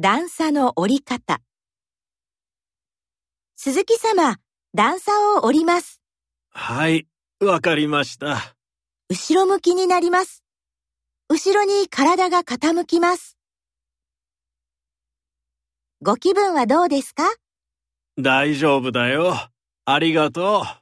段差の折り方。鈴木様、段差を折ります。はい、わかりました。後ろ向きになります。後ろに体が傾きます。ご気分はどうですか？大丈夫だよ。ありがとう。